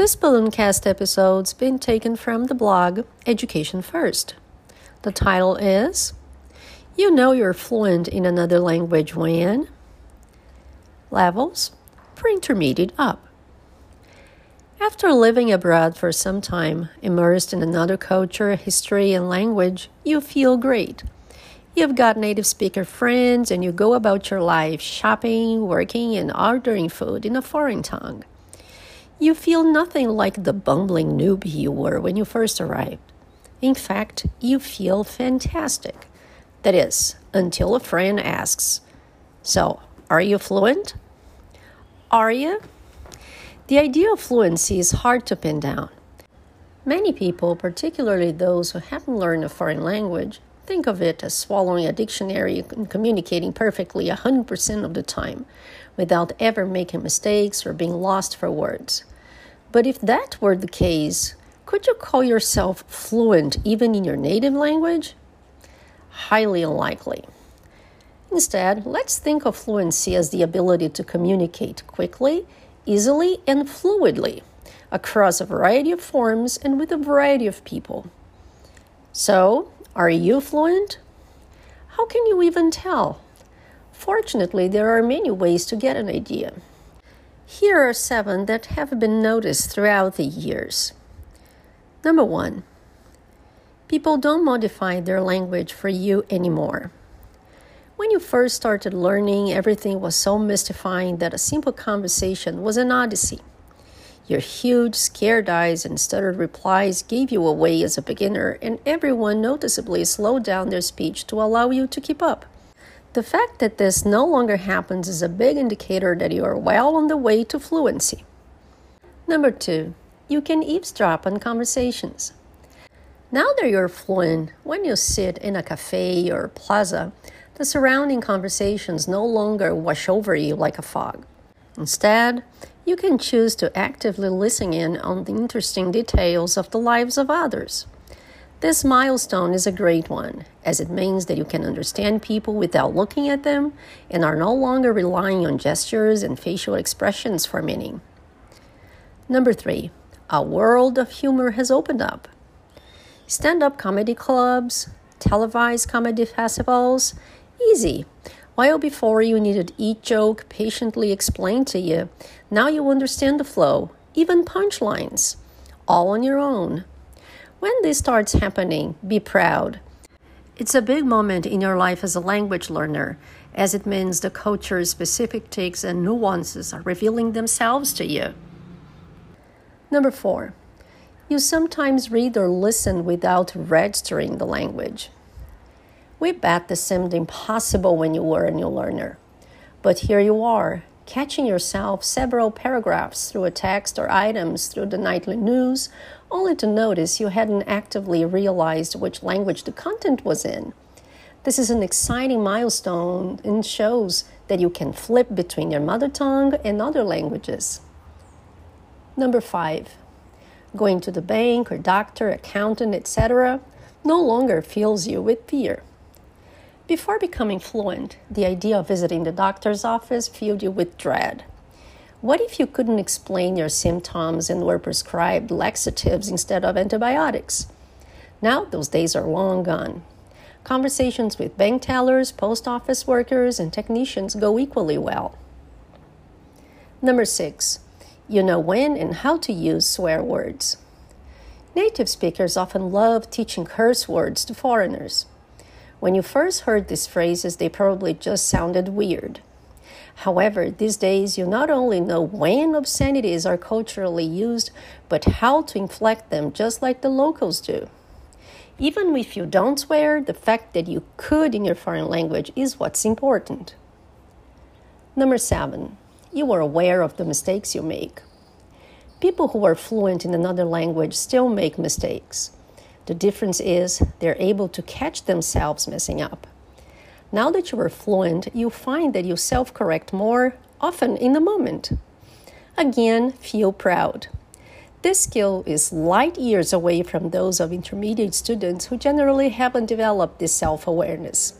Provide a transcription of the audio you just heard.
This Ballooncast episode's been taken from the blog Education First. The title is You Know You're Fluent in Another Language When Levels Pre Intermediate Up. After living abroad for some time, immersed in another culture, history, and language, you feel great. You've got native speaker friends and you go about your life shopping, working, and ordering food in a foreign tongue. You feel nothing like the bumbling noob you were when you first arrived. In fact, you feel fantastic. That is, until a friend asks, So, are you fluent? Are you? The idea of fluency is hard to pin down. Many people, particularly those who haven't learned a foreign language, think of it as swallowing a dictionary and communicating perfectly 100% of the time without ever making mistakes or being lost for words. But if that were the case, could you call yourself fluent even in your native language? Highly unlikely. Instead, let's think of fluency as the ability to communicate quickly easily and fluidly across a variety of forms and with a variety of people. So, are you fluent? How can you even tell? Fortunately, there are many ways to get an idea. Here are seven that have been noticed throughout the years. Number one, people don't modify their language for you anymore. When you first started learning, everything was so mystifying that a simple conversation was an odyssey. Your huge, scared eyes and stuttered replies gave you away as a beginner, and everyone noticeably slowed down their speech to allow you to keep up. The fact that this no longer happens is a big indicator that you are well on the way to fluency. Number two, you can eavesdrop on conversations. Now that you're fluent, when you sit in a cafe or plaza, the surrounding conversations no longer wash over you like a fog. Instead, you can choose to actively listen in on the interesting details of the lives of others. This milestone is a great one, as it means that you can understand people without looking at them and are no longer relying on gestures and facial expressions for meaning. Number three, a world of humor has opened up. Stand up comedy clubs, televised comedy festivals, Easy. While before you needed each joke patiently explained to you, now you understand the flow, even punchlines, all on your own. When this starts happening, be proud. It's a big moment in your life as a language learner, as it means the culture's specific takes and nuances are revealing themselves to you. Number four, you sometimes read or listen without registering the language. We bet this seemed impossible when you were a new learner. But here you are, catching yourself several paragraphs through a text or items through the nightly news, only to notice you hadn't actively realized which language the content was in. This is an exciting milestone and shows that you can flip between your mother tongue and other languages. Number five, going to the bank or doctor, accountant, etc., no longer fills you with fear. Before becoming fluent, the idea of visiting the doctor's office filled you with dread. What if you couldn't explain your symptoms and were prescribed laxatives instead of antibiotics? Now, those days are long gone. Conversations with bank tellers, post office workers, and technicians go equally well. Number six, you know when and how to use swear words. Native speakers often love teaching curse words to foreigners. When you first heard these phrases, they probably just sounded weird. However, these days you not only know when obscenities are culturally used, but how to inflect them just like the locals do. Even if you don't swear, the fact that you could in your foreign language is what's important. Number seven, you are aware of the mistakes you make. People who are fluent in another language still make mistakes. The difference is they're able to catch themselves messing up. Now that you are fluent, you find that you self correct more often in the moment. Again, feel proud. This skill is light years away from those of intermediate students who generally haven't developed this self awareness.